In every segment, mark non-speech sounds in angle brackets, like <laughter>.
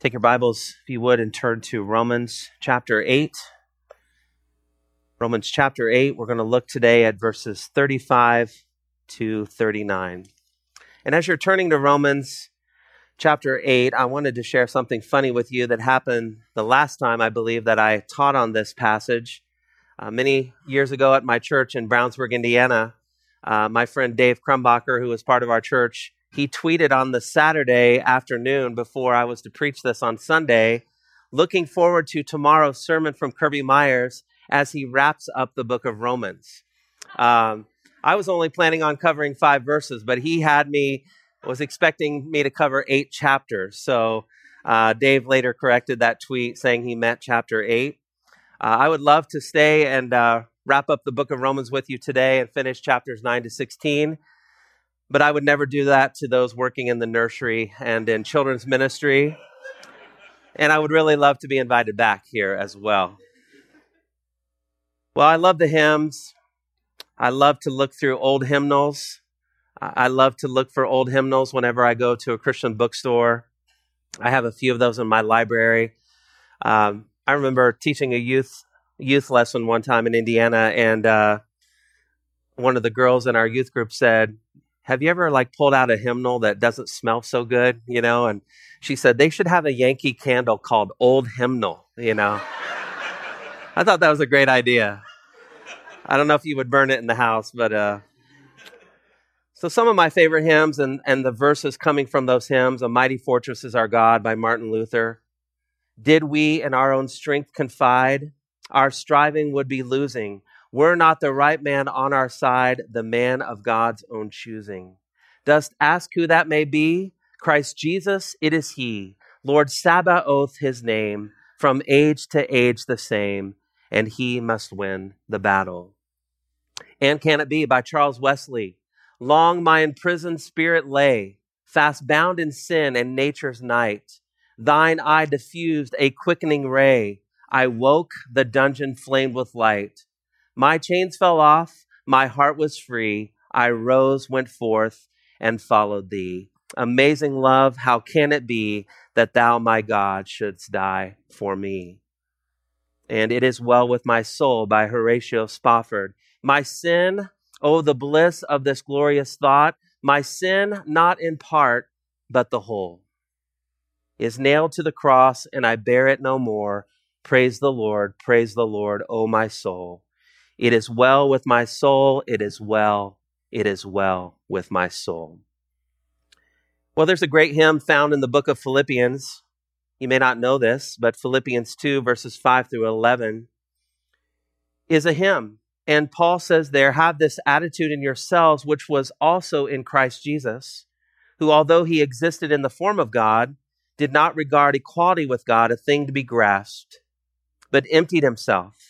Take your Bibles, if you would, and turn to Romans chapter 8. Romans chapter 8, we're going to look today at verses 35 to 39. And as you're turning to Romans chapter 8, I wanted to share something funny with you that happened the last time I believe that I taught on this passage. Uh, many years ago at my church in Brownsburg, Indiana, uh, my friend Dave Crumbacher, who was part of our church, he tweeted on the Saturday afternoon before I was to preach this on Sunday, looking forward to tomorrow's sermon from Kirby Myers as he wraps up the book of Romans. Um, I was only planning on covering five verses, but he had me, was expecting me to cover eight chapters. So uh, Dave later corrected that tweet saying he meant chapter eight. Uh, I would love to stay and uh, wrap up the book of Romans with you today and finish chapters 9 to 16. But I would never do that to those working in the nursery and in children's ministry. And I would really love to be invited back here as well. Well, I love the hymns. I love to look through old hymnals. I love to look for old hymnals whenever I go to a Christian bookstore. I have a few of those in my library. Um, I remember teaching a youth youth lesson one time in Indiana, and uh, one of the girls in our youth group said, have you ever like pulled out a hymnal that doesn't smell so good, you know? And she said they should have a Yankee candle called Old Hymnal, you know? I thought that was a great idea. I don't know if you would burn it in the house, but uh so some of my favorite hymns and, and the verses coming from those hymns, A Mighty Fortress is Our God by Martin Luther. Did we in our own strength confide, our striving would be losing. We're not the right man on our side, the man of God's own choosing. Dost ask who that may be? Christ Jesus, it is he. Lord Sabaoth, his name, from age to age the same, and he must win the battle. And Can It Be by Charles Wesley. Long my imprisoned spirit lay, fast bound in sin and nature's night. Thine eye diffused a quickening ray. I woke, the dungeon flamed with light. My chains fell off, my heart was free. I rose, went forth, and followed thee. Amazing love, how can it be that thou, my God, shouldst die for me? And it is well with my soul by Horatio Spafford. My sin, oh, the bliss of this glorious thought, my sin, not in part, but the whole, is nailed to the cross, and I bear it no more. Praise the Lord, praise the Lord, O my soul. It is well with my soul. It is well. It is well with my soul. Well, there's a great hymn found in the book of Philippians. You may not know this, but Philippians 2, verses 5 through 11, is a hymn. And Paul says there, have this attitude in yourselves, which was also in Christ Jesus, who, although he existed in the form of God, did not regard equality with God a thing to be grasped, but emptied himself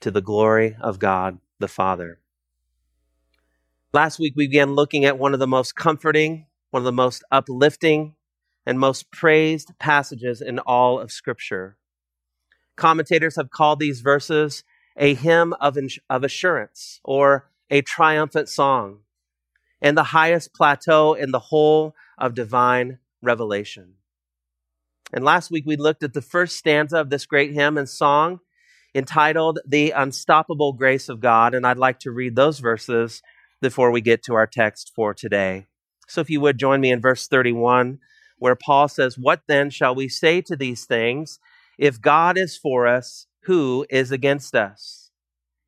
to the glory of God the Father. Last week, we began looking at one of the most comforting, one of the most uplifting, and most praised passages in all of Scripture. Commentators have called these verses a hymn of, of assurance or a triumphant song, and the highest plateau in the whole of divine revelation. And last week we looked at the first stanza of this great hymn and song entitled The Unstoppable Grace of God. And I'd like to read those verses before we get to our text for today. So if you would join me in verse 31, where Paul says, What then shall we say to these things? If God is for us, who is against us?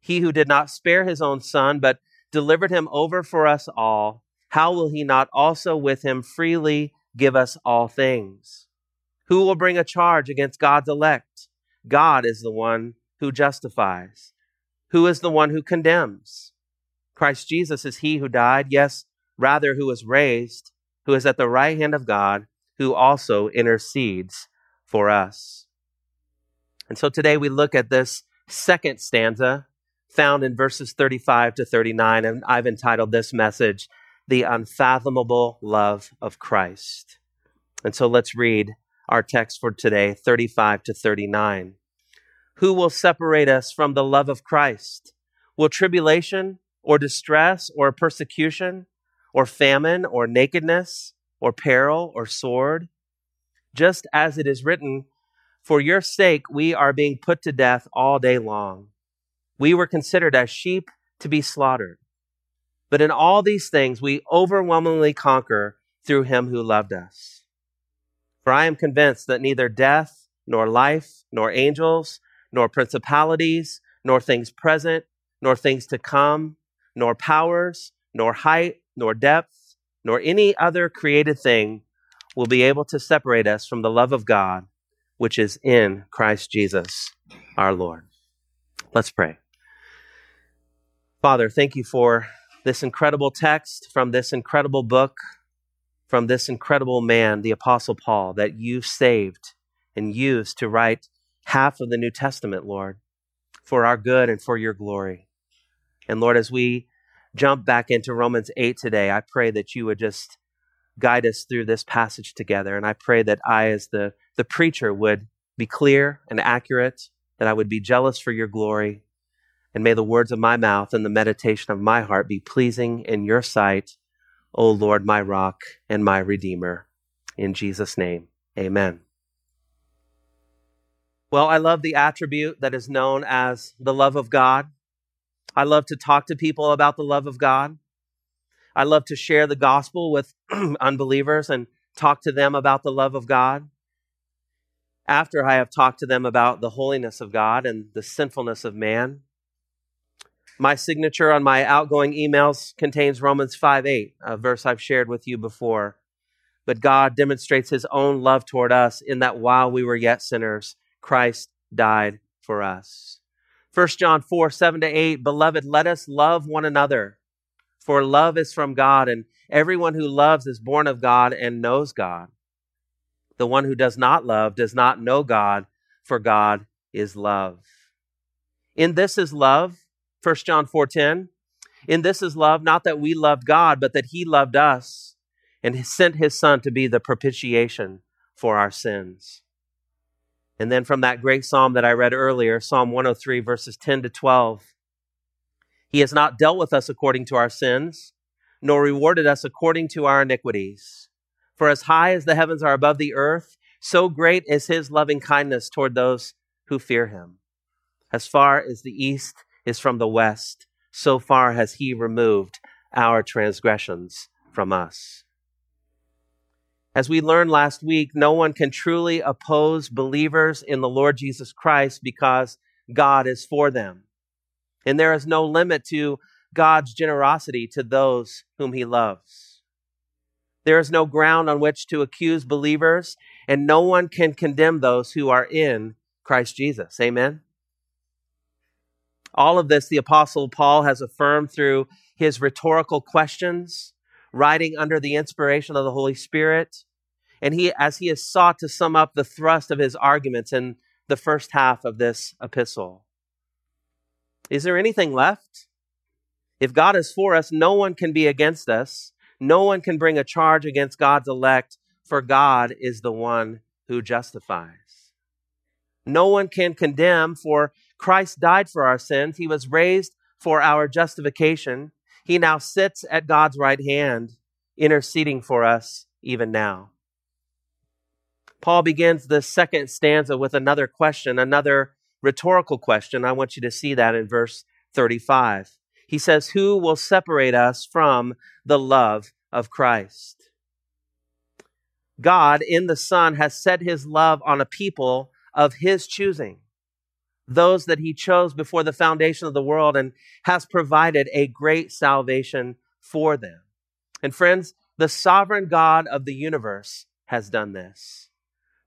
He who did not spare his own son, but delivered him over for us all, how will he not also with him freely give us all things? Who will bring a charge against God's elect? God is the one who justifies? Who is the one who condemns? Christ Jesus is he who died, yes, rather, who was raised, who is at the right hand of God, who also intercedes for us. And so today we look at this second stanza found in verses 35 to 39, and I've entitled this message, The Unfathomable Love of Christ. And so let's read our text for today, 35 to 39. Who will separate us from the love of Christ? Will tribulation or distress or persecution or famine or nakedness or peril or sword? Just as it is written, For your sake we are being put to death all day long. We were considered as sheep to be slaughtered. But in all these things we overwhelmingly conquer through him who loved us. For I am convinced that neither death, nor life, nor angels, nor principalities, nor things present, nor things to come, nor powers, nor height, nor depth, nor any other created thing will be able to separate us from the love of God, which is in Christ Jesus our Lord. Let's pray. Father, thank you for this incredible text from this incredible book, from this incredible man, the Apostle Paul, that you saved and used to write half of the New Testament, Lord, for our good and for your glory. And Lord, as we jump back into Romans 8 today, I pray that you would just guide us through this passage together. And I pray that I, as the, the preacher, would be clear and accurate, that I would be jealous for your glory, and may the words of my mouth and the meditation of my heart be pleasing in your sight, O Lord, my rock and my redeemer. In Jesus' name, amen. Well, I love the attribute that is known as the love of God. I love to talk to people about the love of God. I love to share the gospel with <clears throat> unbelievers and talk to them about the love of God. After I have talked to them about the holiness of God and the sinfulness of man, my signature on my outgoing emails contains Romans 5 8, a verse I've shared with you before. But God demonstrates his own love toward us in that while we were yet sinners, Christ died for us. 1 John 4 7 to 8, Beloved, let us love one another, for love is from God, and everyone who loves is born of God and knows God. The one who does not love does not know God, for God is love. In this is love 1 John 4:10 In this is love not that we loved God but that he loved us and sent his son to be the propitiation for our sins. And then from that great psalm that I read earlier, Psalm 103 verses 10 to 12, he has not dealt with us according to our sins, nor rewarded us according to our iniquities. For as high as the heavens are above the earth, so great is his loving kindness toward those who fear him. As far as the east is from the west, so far has he removed our transgressions from us. As we learned last week, no one can truly oppose believers in the Lord Jesus Christ because God is for them. And there is no limit to God's generosity to those whom he loves. There is no ground on which to accuse believers, and no one can condemn those who are in Christ Jesus. Amen. All of this, the Apostle Paul has affirmed through his rhetorical questions, writing under the inspiration of the Holy Spirit. And he, as he has sought to sum up the thrust of his arguments in the first half of this epistle. Is there anything left? If God is for us, no one can be against us. No one can bring a charge against God's elect, for God is the one who justifies. No one can condemn, for Christ died for our sins. He was raised for our justification. He now sits at God's right hand, interceding for us even now. Paul begins the second stanza with another question, another rhetorical question. I want you to see that in verse 35. He says, Who will separate us from the love of Christ? God in the Son has set his love on a people of his choosing those that he chose before the foundation of the world and has provided a great salvation for them. And friends, the sovereign God of the universe has done this.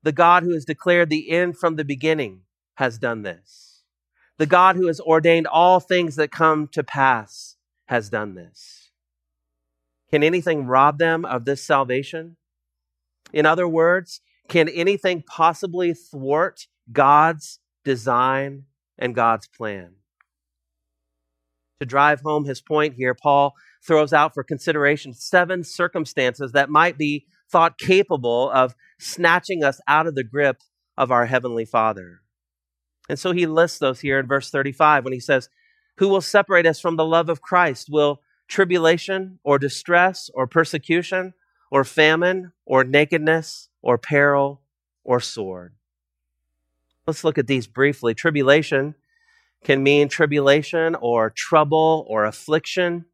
The God who has declared the end from the beginning has done this. The God who has ordained all things that come to pass has done this. Can anything rob them of this salvation? In other words, Can anything possibly thwart God's design and God's plan? To drive home his point here, Paul throws out for consideration seven circumstances that might be thought capable of snatching us out of the grip of our Heavenly Father. And so he lists those here in verse 35 when he says, Who will separate us from the love of Christ? Will tribulation or distress or persecution or famine or nakedness or peril or sword? Let's look at these briefly. Tribulation can mean tribulation or trouble or affliction.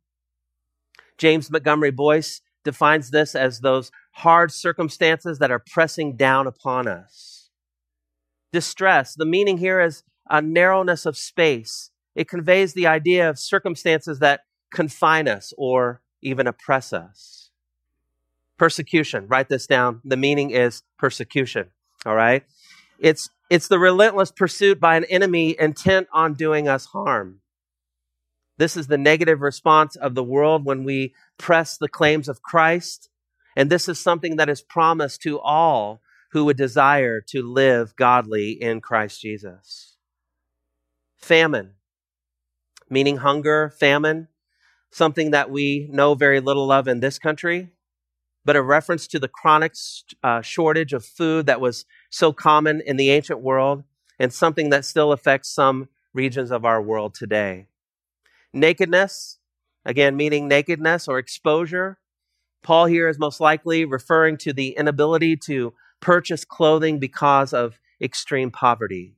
James Montgomery Boice defines this as those hard circumstances that are pressing down upon us. Distress, the meaning here is a narrowness of space. It conveys the idea of circumstances that confine us or even oppress us. Persecution, write this down. The meaning is persecution, all right? It's it's the relentless pursuit by an enemy intent on doing us harm. This is the negative response of the world when we press the claims of Christ. And this is something that is promised to all who would desire to live godly in Christ Jesus. Famine, meaning hunger, famine, something that we know very little of in this country, but a reference to the chronic uh, shortage of food that was so common in the ancient world and something that still affects some regions of our world today. Nakedness, again, meaning nakedness or exposure. Paul here is most likely referring to the inability to purchase clothing because of extreme poverty.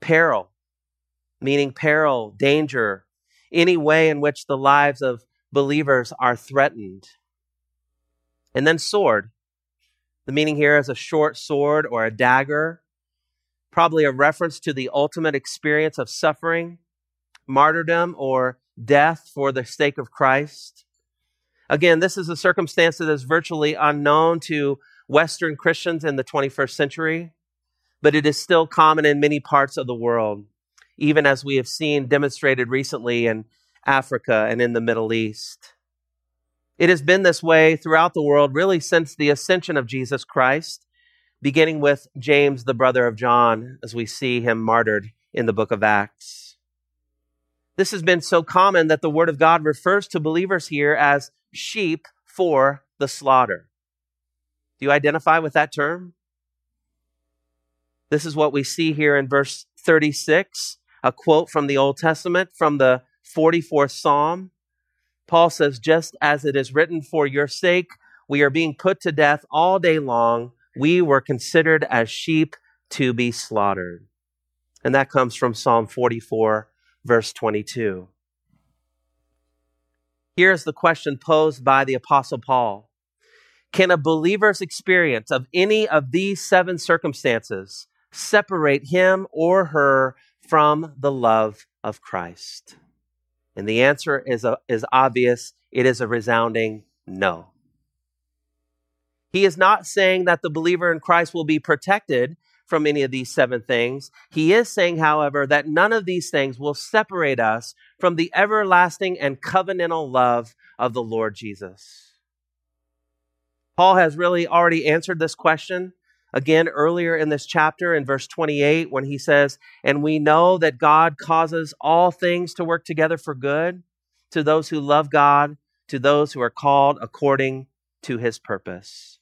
Peril, meaning peril, danger, any way in which the lives of believers are threatened. And then sword, the meaning here is a short sword or a dagger, probably a reference to the ultimate experience of suffering, martyrdom, or death for the sake of Christ. Again, this is a circumstance that is virtually unknown to Western Christians in the 21st century, but it is still common in many parts of the world, even as we have seen demonstrated recently in Africa and in the Middle East. It has been this way throughout the world, really, since the ascension of Jesus Christ, beginning with James, the brother of John, as we see him martyred in the book of Acts. This has been so common that the Word of God refers to believers here as sheep for the slaughter. Do you identify with that term? This is what we see here in verse 36, a quote from the Old Testament from the 44th Psalm. Paul says, just as it is written, for your sake, we are being put to death all day long. We were considered as sheep to be slaughtered. And that comes from Psalm 44, verse 22. Here's the question posed by the Apostle Paul Can a believer's experience of any of these seven circumstances separate him or her from the love of Christ? And the answer is, a, is obvious. It is a resounding no. He is not saying that the believer in Christ will be protected from any of these seven things. He is saying, however, that none of these things will separate us from the everlasting and covenantal love of the Lord Jesus. Paul has really already answered this question again earlier in this chapter in verse 28 when he says, And we know that God causes all things to work together for good to those who love God, to those who are called according to his purpose.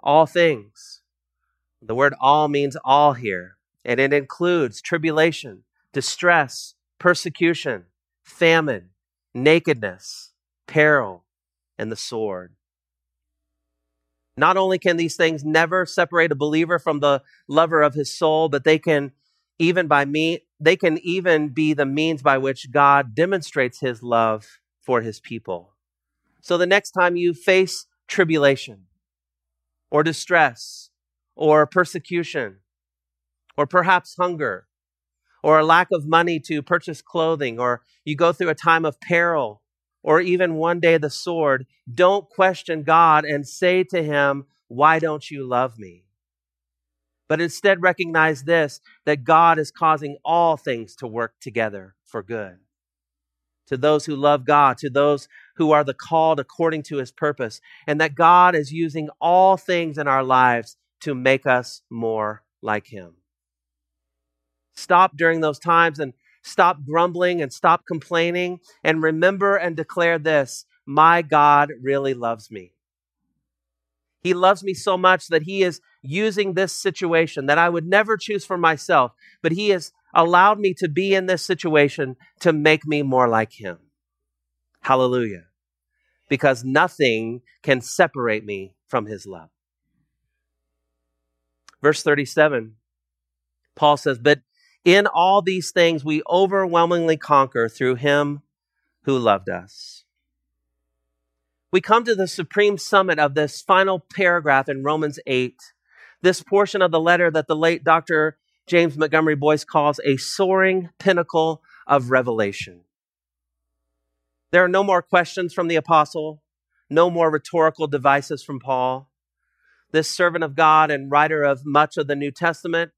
All things. The word all means all here, and it includes tribulation, distress, persecution, famine, nakedness, peril, and the sword. Not only can these things never separate a believer from the lover of his soul, but they can even by me, they can even be the means by which God demonstrates his love for his people. So the next time you face tribulation or distress or persecution or perhaps hunger or a lack of money to purchase clothing or you go through a time of peril or even one day the sword, don't question God and say to him, Why don't you love me? But instead recognize this that God is causing all things to work together for good. to those who love God, to those who are the called according to his purpose, and that God is using all things in our lives to make us more like him. Stop during those times and stop grumbling and stop complaining and remember and declare this My God really loves me. He loves me so much that he is using this situation that I would never choose for myself, but he has allowed me to be in this situation to make me more like him. Hallelujah. Because nothing can separate me from his love. Verse 37, Paul says, But in all these things we overwhelmingly conquer through him who loved us. We come to the supreme summit of this final paragraph in Romans 8, this portion of the letter that the late Dr. James Montgomery Boice calls a soaring pinnacle of revelation. There are no more questions from the apostle, no more rhetorical devices from Paul. This servant of God and writer of much of the New Testament,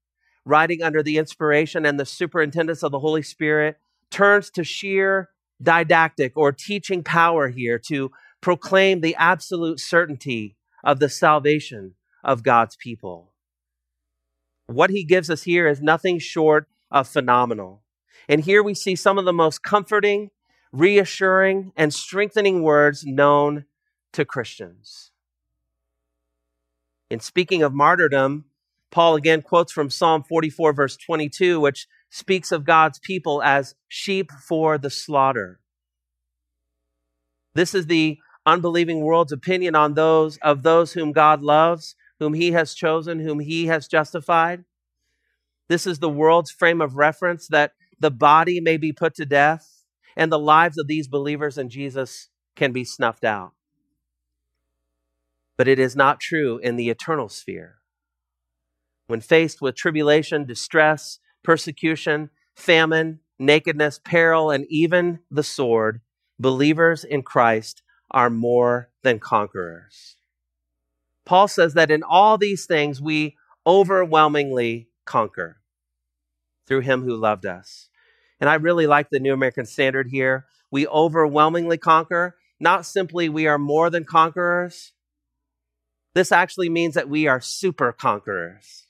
writing under the inspiration and the superintendence of the Holy Spirit, turns to sheer didactic or teaching power here to proclaim the absolute certainty of the salvation of God's people. What he gives us here is nothing short of phenomenal. And here we see some of the most comforting, reassuring, and strengthening words known to Christians. In speaking of martyrdom, Paul again quotes from Psalm 44, verse 22, which speaks of God's people as sheep for the slaughter. This is the unbelieving world's opinion on those of those whom God loves, whom he has chosen, whom he has justified. This is the world's frame of reference that the body may be put to death and the lives of these believers in Jesus can be snuffed out. But it is not true in the eternal sphere. When faced with tribulation, distress, persecution, famine, nakedness, peril, and even the sword, believers in Christ are more than conquerors. Paul says that in all these things we overwhelmingly conquer through him who loved us. And I really like the New American Standard here. We overwhelmingly conquer, not simply we are more than conquerors. This actually means that we are super conquerors.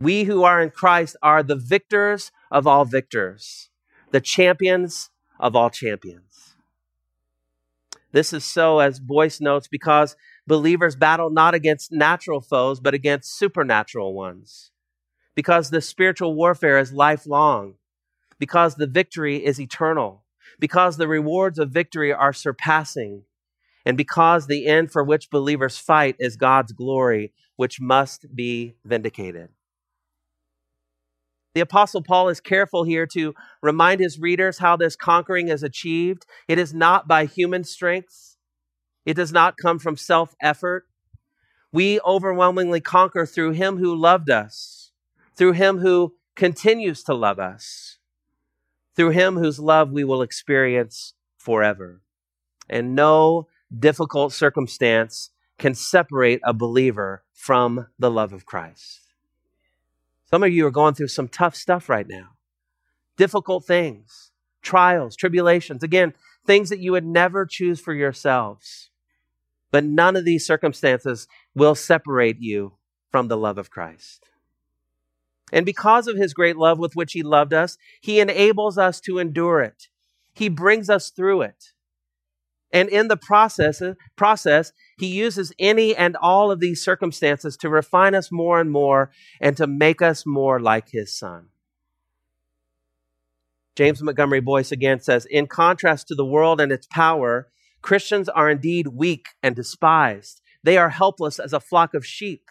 We who are in Christ are the victors of all victors, the champions of all champions. This is so, as Boice notes, because believers battle not against natural foes, but against supernatural ones. Because the spiritual warfare is lifelong. Because the victory is eternal. Because the rewards of victory are surpassing. And because the end for which believers fight is God's glory, which must be vindicated. The Apostle Paul is careful here to remind his readers how this conquering is achieved. It is not by human strength, it does not come from self effort. We overwhelmingly conquer through him who loved us, through him who continues to love us, through him whose love we will experience forever. And no difficult circumstance can separate a believer from the love of Christ. Some of you are going through some tough stuff right now. Difficult things, trials, tribulations. Again, things that you would never choose for yourselves. But none of these circumstances will separate you from the love of Christ. And because of his great love with which he loved us, he enables us to endure it. He brings us through it. And in the process, process, he uses any and all of these circumstances to refine us more and more and to make us more like his son. James Montgomery Boice again says, in contrast to the world and its power, Christians are indeed weak and despised. They are helpless as a flock of sheep,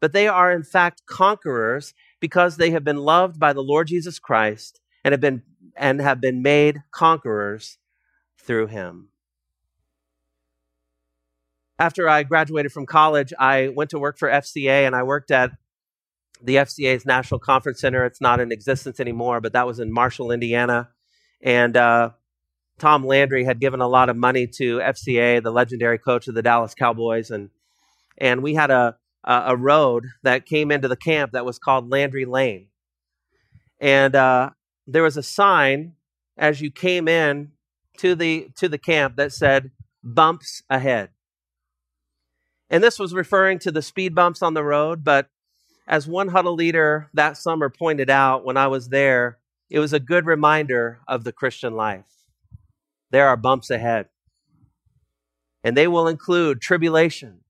but they are in fact conquerors because they have been loved by the Lord Jesus Christ and have been and have been made conquerors through him. After I graduated from college, I went to work for FCA and I worked at the FCA's National Conference Center. It's not in existence anymore, but that was in Marshall, Indiana. And uh, Tom Landry had given a lot of money to FCA, the legendary coach of the Dallas Cowboys, and and we had a a road that came into the camp that was called Landry Lane, and uh, there was a sign as you came in to the to the camp that said bumps ahead. And this was referring to the speed bumps on the road, but as one huddle leader that summer pointed out when I was there, it was a good reminder of the Christian life. There are bumps ahead. And they will include tribulation,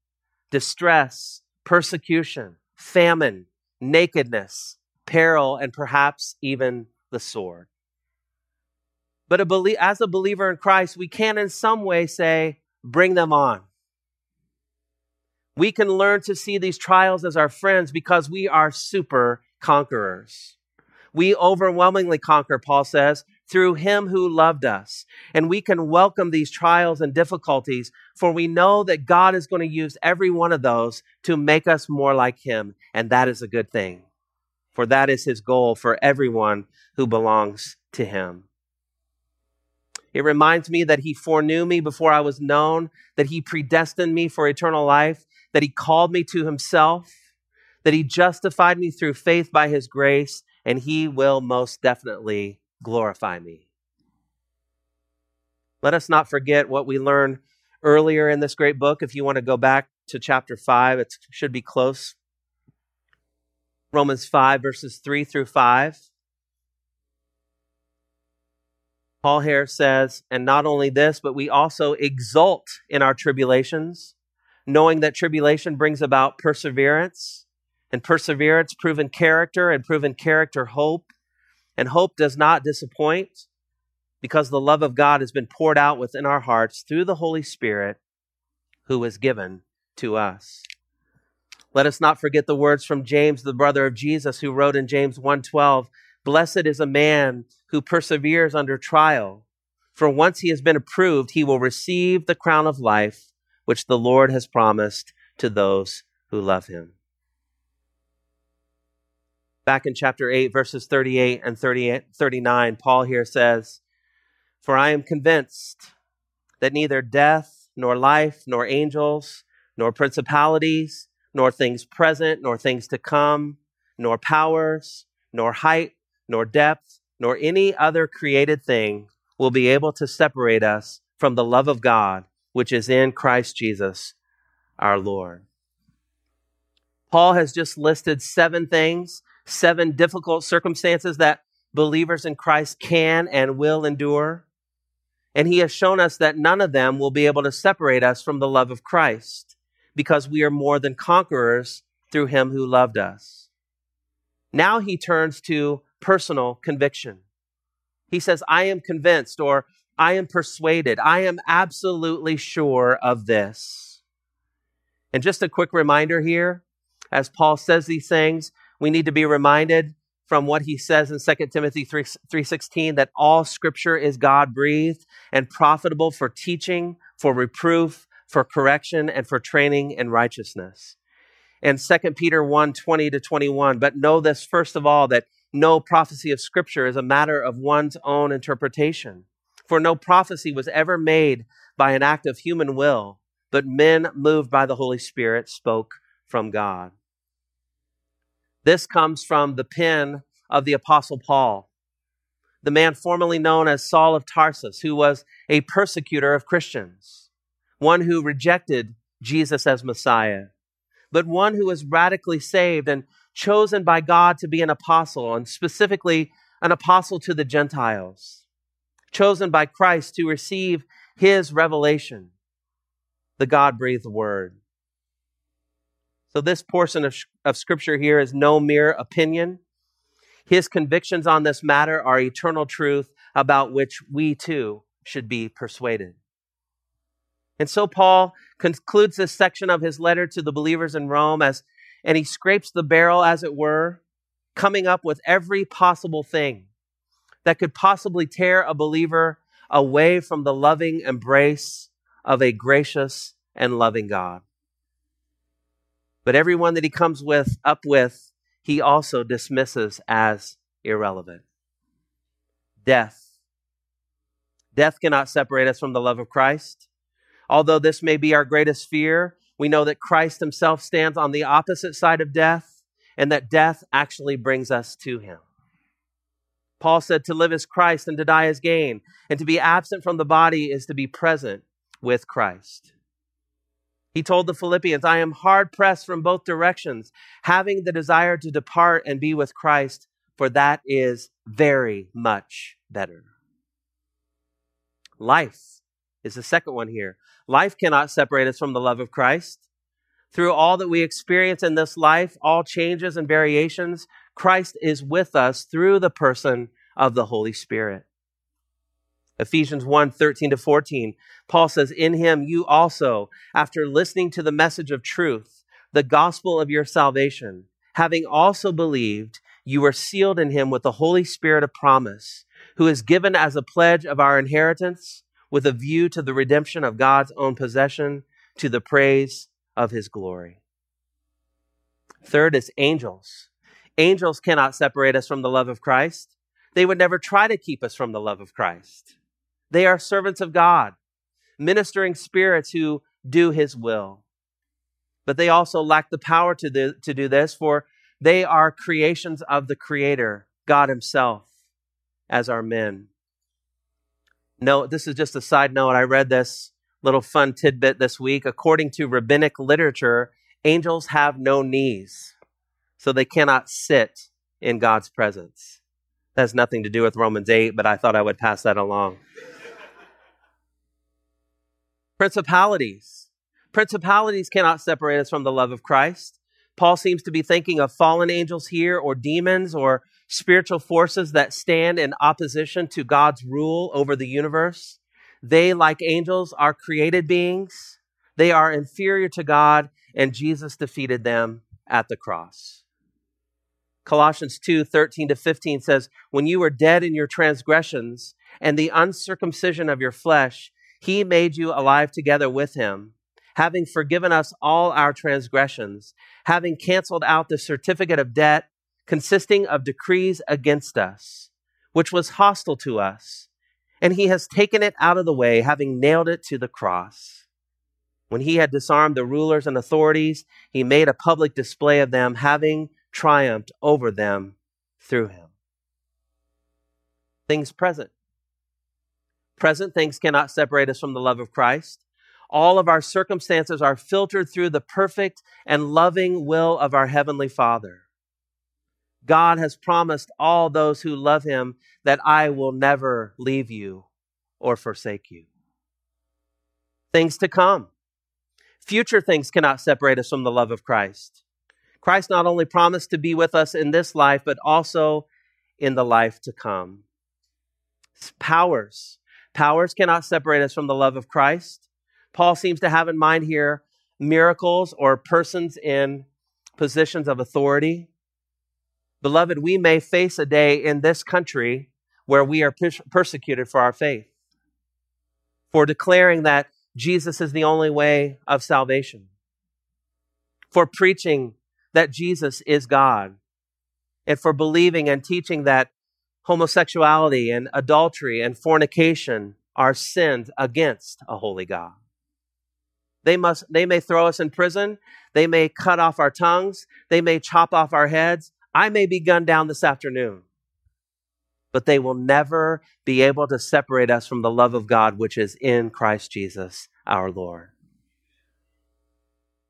distress, persecution, famine, nakedness, peril, and perhaps even the sword. But a as a believer in Christ, we can in some way say, bring them on. We can learn to see these trials as our friends because we are super conquerors. We overwhelmingly conquer, Paul says, through him who loved us. And we can welcome these trials and difficulties, for we know that God is going to use every one of those to make us more like him. And that is a good thing, for that is his goal for everyone who belongs to him. It reminds me that he foreknew me before I was known, that he predestined me for eternal life, that he called me to himself, that he justified me through faith by his grace, and he will most definitely glorify me. Let us not forget what we learned earlier in this great book. If you want to go back to chapter 5, it should be close. Romans 5, verses 3 through 5. Paul here says, and not only this, but we also exult in our tribulations knowing that tribulation brings about perseverance, and perseverance, proven character, and proven character, hope. And hope does not disappoint because the love of God has been poured out within our hearts through the Holy Spirit who was given to us. Let us not forget the words from James, the brother of Jesus, who wrote in James 1:12, "Blessed is a man who perseveres under trial, for once he has been approved, he will receive the crown of life which the Lord has promised to those who love him. Back in chapter 8, verses 38 and 39, Paul here says, For I am convinced that neither death, nor life, nor angels, nor principalities, nor things present, nor things to come, nor powers, nor height, nor depth, nor any other created thing will be able to separate us from the love of God which is in Christ Jesus our Lord. Paul has just listed seven things, seven difficult circumstances that believers in Christ can and will endure. And he has shown us that none of them will be able to separate us from the love of Christ because we are more than conquerors through him who loved us. Now he turns to personal conviction. He says, I am convinced, or I am persuaded. I am absolutely sure of this. And just a quick reminder here, as Paul says these things, we need to be reminded from what he says in 2 Timothy 3, 3.16 that all scripture is God-breathed and profitable for teaching, for reproof, for correction, and for training in righteousness. And 2 Peter 1, 20 to 21. But know this first of all, that no prophecy of scripture is a matter of one's own interpretation. For no prophecy was ever made by an act of human will, but men moved by the Holy Spirit spoke from God. This comes from the pen of the Apostle Paul, the man formerly known as Saul of Tarsus, who was a persecutor of Christians, one who rejected Jesus as Messiah, but one who was radically saved and chosen by God to be an apostle, and specifically an apostle to the Gentiles chosen by Christ to receive his revelation, the God breathed word. So, this portion of, of scripture here is no mere opinion. His convictions on this matter are eternal truth about which we too should be persuaded. And so Paul concludes this section of his letter to the believers in Rome as and he scrapes the barrel as it were, coming up with every possible thing that could possibly tear a believer away from the loving embrace of a gracious and loving God. But everyone that he comes with up with, he also dismisses as irrelevant. Death. Death cannot separate us from the love of Christ. Although this may be our greatest fear, we know that Christ himself stands on the opposite side of death and that death actually brings us to him. Paul said to live is Christ and to die is gain, and to be absent from the body is to be present with Christ. He told the Philippians, I am hard pressed from both directions, having the desire to depart and be with Christ, for that is very much better. Life is the second one here. Life cannot separate us from the love of Christ. Through all that we experience in this life, all changes and variations, Christ is with us through the person of the Holy Spirit. Ephesians 1 13 to 14, Paul says, In him you also, after listening to the message of truth, the gospel of your salvation, having also believed, you were sealed in him with the Holy Spirit of promise, who is given as a pledge of our inheritance, with a view to the redemption of God's own possession, to the praise of his glory. Third is angels. Angels cannot separate us from the love of Christ. They would never try to keep us from the love of Christ. They are servants of God, ministering spirits who do his will. But they also lack the power to do, to do this, for they are creations of the Creator, God Himself, as are men. No, this is just a side note. I read this little fun tidbit this week. According to rabbinic literature, angels have no knees, so they cannot sit in God's presence. That has nothing to do with Romans 8, but I thought I would pass that along. Principalities. Principalities cannot separate us from the love of Christ. Paul seems to be thinking of fallen angels here or demons or spiritual forces that stand in opposition to God's rule over the universe. They, like angels, are created beings. They are inferior to God, and Jesus defeated them at the cross. Colossians 2 13 to 15 says, When you were dead in your transgressions and the uncircumcision of your flesh, he made you alive together with him, having forgiven us all our transgressions, having canceled out the certificate of debt consisting of decrees against us, which was hostile to us. And he has taken it out of the way, having nailed it to the cross. When he had disarmed the rulers and authorities, he made a public display of them, having triumphed over them through him. Things present. Present things cannot separate us from the love of Christ. All of our circumstances are filtered through the perfect and loving will of our Heavenly Father. God has promised all those who love Him that I will never leave you or forsake you. Things to come. Future things cannot separate us from the love of Christ. Christ not only promised to be with us in this life, but also in the life to come. Powers Powers cannot separate us from the love of Christ. Paul seems to have in mind here miracles or persons in positions of authority. Beloved, we may face a day in this country where we are persecuted for our faith, for declaring that Jesus is the only way of salvation, for preaching that Jesus is God, and for believing and teaching that homosexuality and adultery and fornication are sins against a holy God. They must they may throw us in prison, they may cut off our tongues, they may chop off our heads. I may be gunned down this afternoon. But they will never be able to separate us from the love of God which is in Christ Jesus our Lord.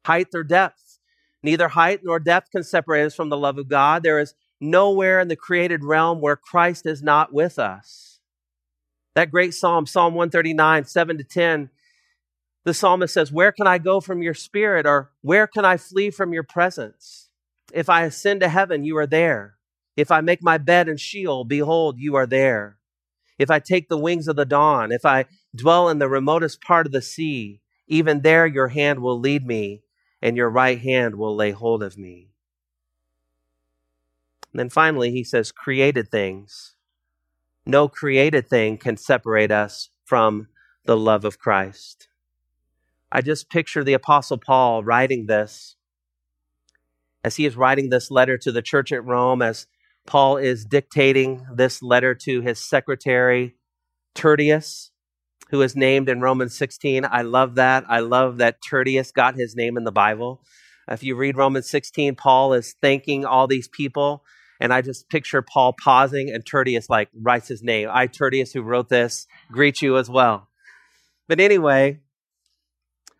Height or depth. Neither height nor depth can separate us from the love of God. There is nowhere in the created realm where Christ is not with us. That great psalm, Psalm 139, 7 to 10, the psalmist says, Where can I go from your spirit? Or where can I flee from your presence? If I ascend to heaven, you are there. If I make my bed in Sheol, behold, you are there. If I take the wings of the dawn, if I dwell in the remotest part of the sea, even there your hand will lead me, and your right hand will lay hold of me. And then finally, he says, created things. No created thing can separate us from the love of Christ. I just picture the Apostle Paul writing this as he is writing this letter to the church at Rome, as Paul is dictating this letter to his secretary, Tertius, who is named in Romans 16. I love that. I love that Tertius got his name in the Bible. If you read Romans 16, Paul is thanking all these people And I just picture Paul pausing and Tertius like writes his name. I, Tertius, who wrote this, greet you as well. But anyway,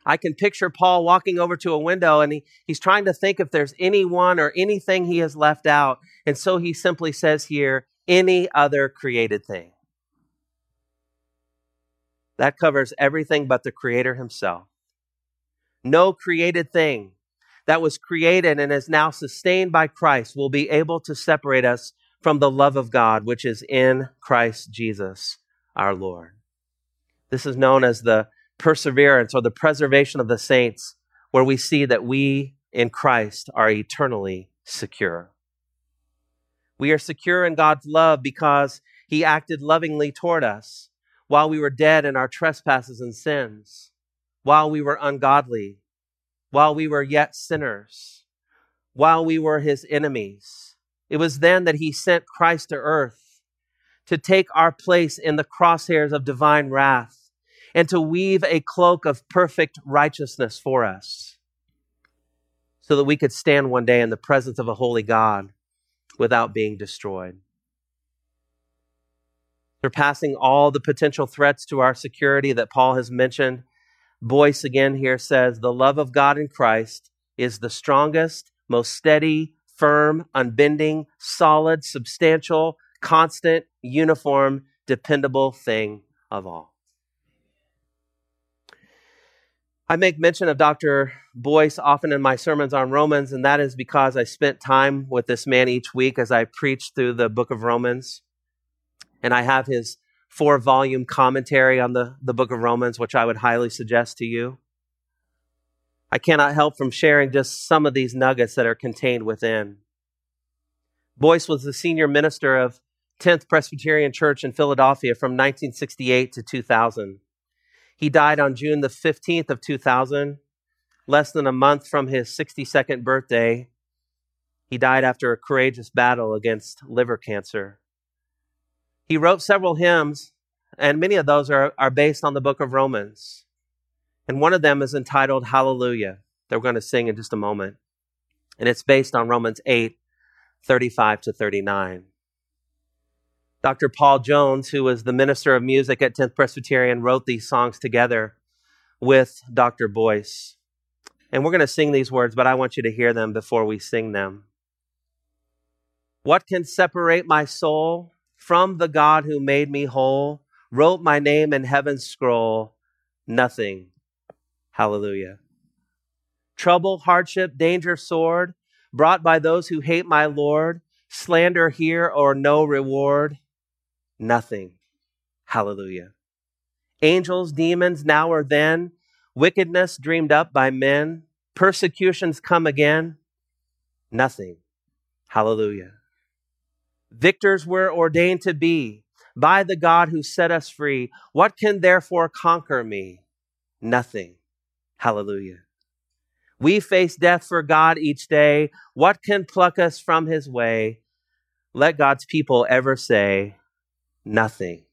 I can picture Paul walking over to a window and he, he's trying to think if there's anyone or anything he has left out. And so he simply says here, any other created thing. That covers everything but the Creator Himself. No created thing that was created and is now sustained by Christ will be able to separate us from the love of God, which is in Christ Jesus our Lord. This is known as the perseverance or the preservation of the saints, where we see that we in Christ are eternally secure. We are secure in God's love because He acted lovingly toward us while we were dead in our trespasses and sins, while we were ungodly, while we were yet sinners, while we were His enemies. It was then that He sent Christ to earth to take our place in the crosshairs of divine wrath and to weave a cloak of perfect righteousness for us so that we could stand one day in the presence of a holy God without being destroyed. Surpassing all the potential threats to our security that Paul has mentioned, Boice again here says the love of God in Christ is the strongest, most steady, firm, unbending, solid, substantial, constant, uniform, dependable thing of all. I make mention of Dr. Boice often in my sermons on Romans, and that is because I spent time with this man each week as I preached through the book of Romans. And I have his four volume commentary on the, the book of Romans, which I would highly suggest to you. I cannot help from sharing just some of these nuggets that are contained within. Boice was the senior minister of 10th Presbyterian Church in Philadelphia from 1968 to 2000. He died on June the 15th of 2000, less than a month from his 62nd birthday. He died after a courageous battle against liver cancer. He wrote several hymns, and many of those are, are based on the book of Romans. And one of them is entitled Hallelujah, that we're going to sing in just a moment. And it's based on Romans 8, 35 to 39. Dr. Paul Jones, who was the minister of music at 10th Presbyterian, wrote these songs together with Dr. Boice. And we're going to sing these words, but I want you to hear them before we sing them. What can separate my soul from the God who made me whole, wrote my name in heaven's scroll? Nothing. Hallelujah. Trouble, hardship, danger, sword, brought by those who hate my Lord, slander here or no reward nothing. Hallelujah. Angels, demons, now or then, wickedness dreamed up by men, persecutions come again, nothing. Hallelujah. Victors were ordained to be by the God who set us free. What can therefore conquer me? Nothing. Hallelujah. We face death for God each day. What can pluck us from his way? Let God's people ever say, nothing.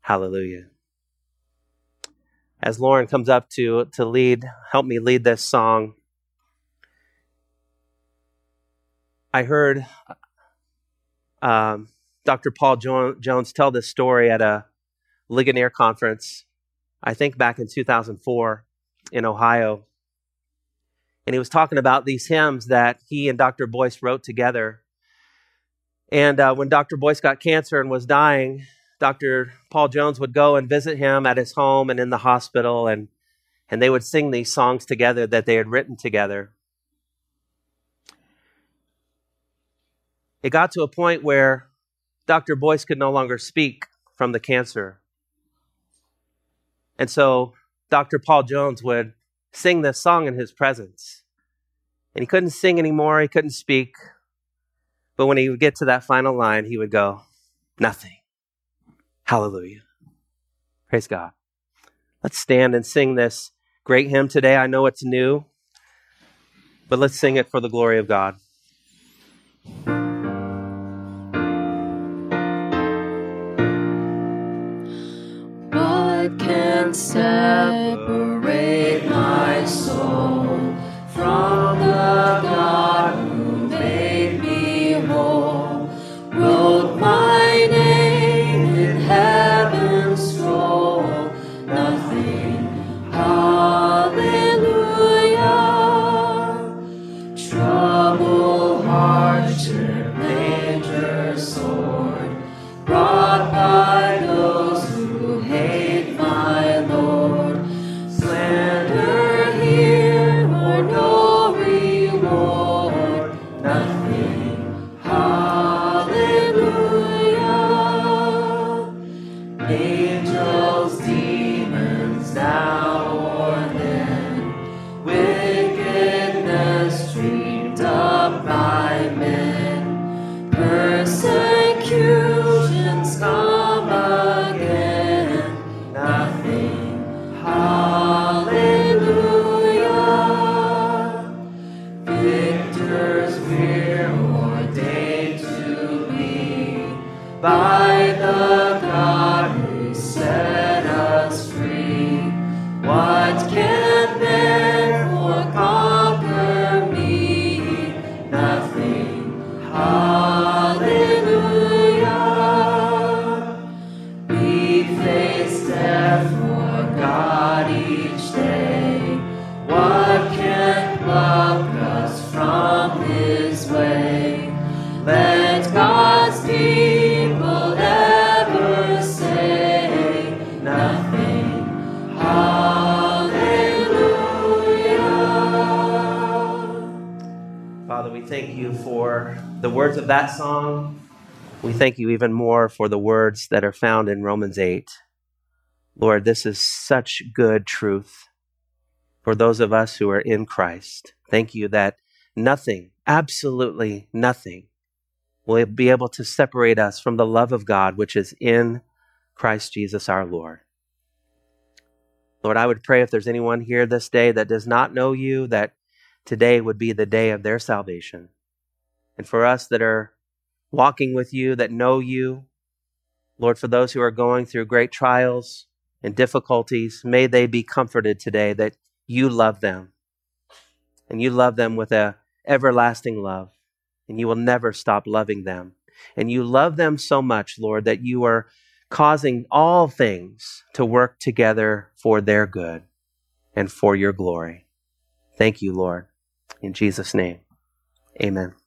Hallelujah. As Lauren comes up to, to lead, help me lead this song. I heard um, Dr. Paul jo- Jones tell this story at a Ligonier conference, I think back in 2004 in Ohio. And he was talking about these hymns that he and Dr. Boice wrote together and uh, when Dr. Boice got cancer and was dying, Dr. Paul Jones would go and visit him at his home and in the hospital, and, and they would sing these songs together that they had written together. It got to a point where Dr. Boice could no longer speak from the cancer. And so Dr. Paul Jones would sing this song in his presence. And he couldn't sing anymore, he couldn't speak. But when he would get to that final line, he would go, Nothing. Hallelujah. Praise God. Let's stand and sing this great hymn today. I know it's new, but let's sing it for the glory of God. What can separate nothing. Hallelujah. Father, we thank you for the words of that song. We thank you even more for the words that are found in Romans 8. Lord, this is such good truth for those of us who are in Christ. Thank you that nothing, absolutely nothing, will be able to separate us from the love of God which is in Christ Jesus our Lord. Lord, I would pray if there's anyone here this day that does not know you, that today would be the day of their salvation. And for us that are walking with you, that know you, Lord, for those who are going through great trials and difficulties, may they be comforted today that you love them. And you love them with a everlasting love. And you will never stop loving them. And you love them so much, Lord, that you are causing all things to work together for their good and for your glory. Thank you, Lord. In Jesus' name, amen.